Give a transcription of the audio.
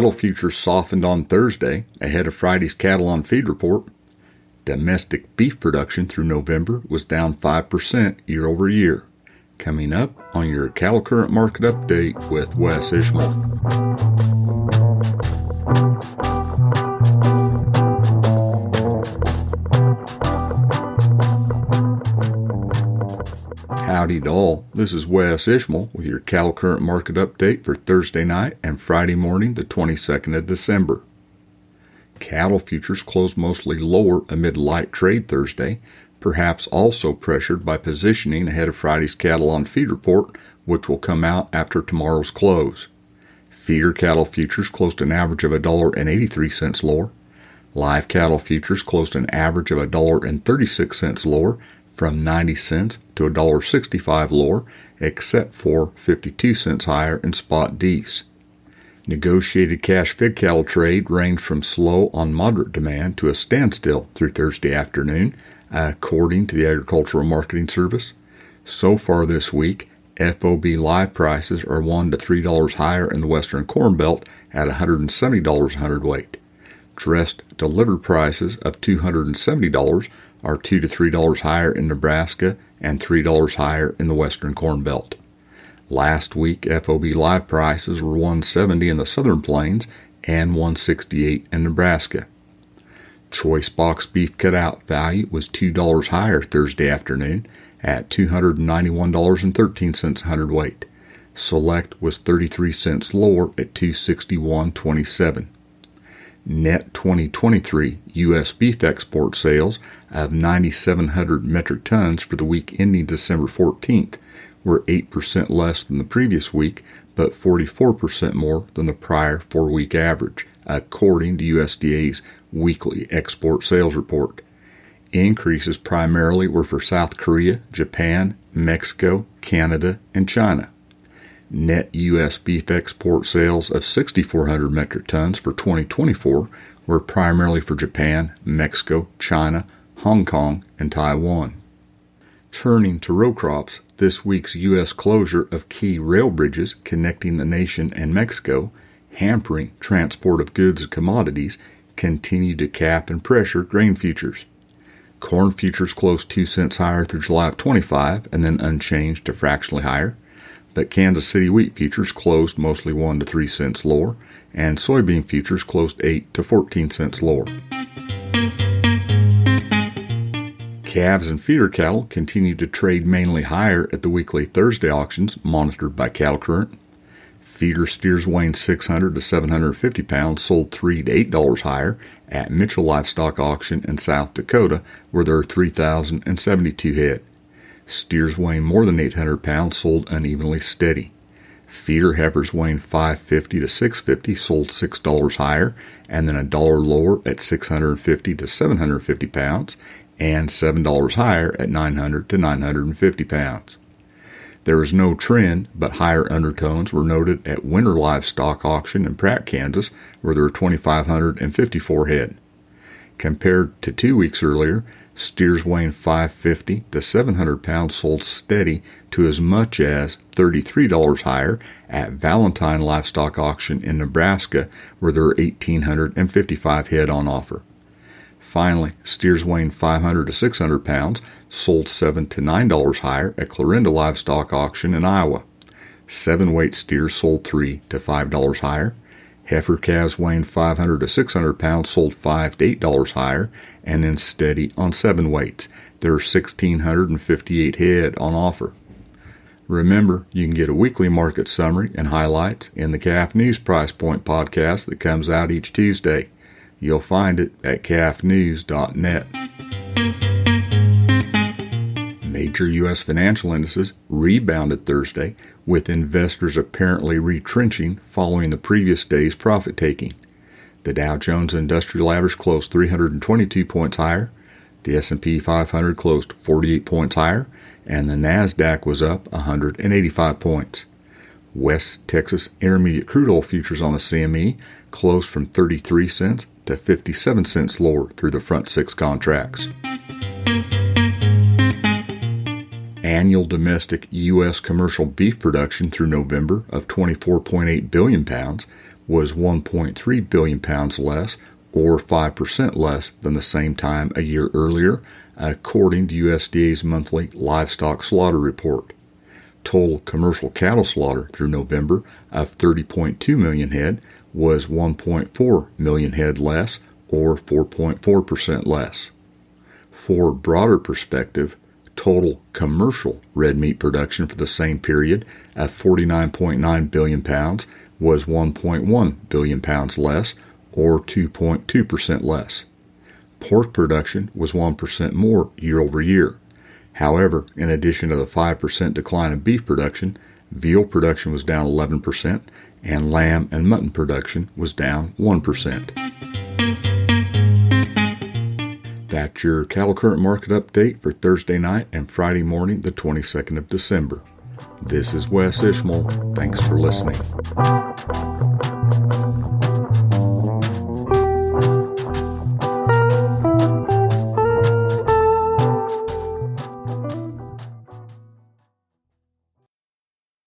Cattle futures softened on Thursday ahead of Friday's cattle on feed report. Domestic beef production through November was down 5% year over year. Coming up on your Cattle Current Market Update with Wes Ishmael. Howdy to all. This is Wes Ishmael with your Cattle Current Market Update for Thursday night and Friday morning, the 22nd of December. Cattle futures closed mostly lower amid light trade Thursday, perhaps also pressured by positioning ahead of Friday's cattle on feed report, which will come out after tomorrow's close. Feeder cattle futures closed an average of $1.83 lower. Live cattle futures closed an average of $1.36 lower from 90 cents to $1.65 lower, except for 52 cents higher in spot Dec. Negotiated cash fed cattle trade ranged from slow on moderate demand to a standstill through Thursday afternoon, according to the Agricultural Marketing Service. So far this week, FOB live prices are $1 to $3 higher in the Western Corn Belt at $170 a hundredweight. Dressed delivered prices of $270 are 2 to $3 higher in Nebraska and $3 higher in the Western Corn Belt. Last week, FOB live prices were 170 in the Southern Plains and 168 in Nebraska. Choice box beef cutout value was $2 higher Thursday afternoon at $291.13 a hundredweight. Select was 33 cents lower at 261.27. Net 2023 U.S. beef export sales of 9,700 metric tons for the week ending December 14th were 8% less than the previous week, but 44% more than the prior four week average, according to USDA's weekly export sales report. Increases primarily were for South Korea, Japan, Mexico, Canada, and China. Net U.S. beef export sales of 6,400 metric tons for 2024 were primarily for Japan, Mexico, China, Hong Kong, and Taiwan. Turning to row crops, this week's U.S. closure of key rail bridges connecting the nation and Mexico, hampering transport of goods and commodities, continued to cap and pressure grain futures. Corn futures closed 2 cents higher through July of 25 and then unchanged to fractionally higher but Kansas City wheat futures closed mostly 1 to 3 cents lower, and soybean futures closed 8 to 14 cents lower. Calves and feeder cattle continued to trade mainly higher at the weekly Thursday auctions monitored by Cattle Current. Feeder steers weighing 600 to 750 pounds sold 3 to 8 dollars higher at Mitchell Livestock Auction in South Dakota, where there are 3,072 head. Steers weighing more than 800 pounds sold unevenly steady. Feeder heifers weighing 550 to 650 sold $6 higher and then a dollar lower at 650 to 750 pounds and $7 higher at 900 to 950 pounds. There was no trend, but higher undertones were noted at Winter Livestock Auction in Pratt, Kansas, where there were 2,554 head. Compared to two weeks earlier, Steers weighing 550 to 700 pounds sold steady to as much as $33 higher at Valentine Livestock Auction in Nebraska, where there are 1,855 head on offer. Finally, steers weighing 500 to 600 pounds sold 7 to $9 higher at Clarinda Livestock Auction in Iowa. Seven weight steers sold 3 to $5 higher. Heifer calves weighing 500 to 600 pounds sold 5 to $8 higher and then steady on seven weights. There are 1,658 head on offer. Remember, you can get a weekly market summary and highlights in the Calf News Price Point podcast that comes out each Tuesday. You'll find it at calfnews.net. Major U.S. financial indices rebounded Thursday, with investors apparently retrenching following the previous day's profit taking. The Dow Jones Industrial Average closed 322 points higher, the S&P 500 closed 48 points higher, and the Nasdaq was up 185 points. West Texas Intermediate crude oil futures on the CME closed from 33 cents to 57 cents lower through the front six contracts. Annual domestic U.S. commercial beef production through November of 24.8 billion pounds was 1.3 billion pounds less, or 5% less than the same time a year earlier, according to USDA's monthly livestock slaughter report. Total commercial cattle slaughter through November of 30.2 million head was 1.4 million head less, or 4.4% less. For broader perspective, total commercial red meat production for the same period at 49.9 billion pounds was 1.1 billion pounds less, or 2.2% less. Pork production was 1% more year over year. However, in addition to the 5% decline in beef production, veal production was down 11%, and lamb and mutton production was down 1%. That's your cattle current market update for Thursday night and Friday morning, the 22nd of December. This is Wes Ishmael. Thanks for listening.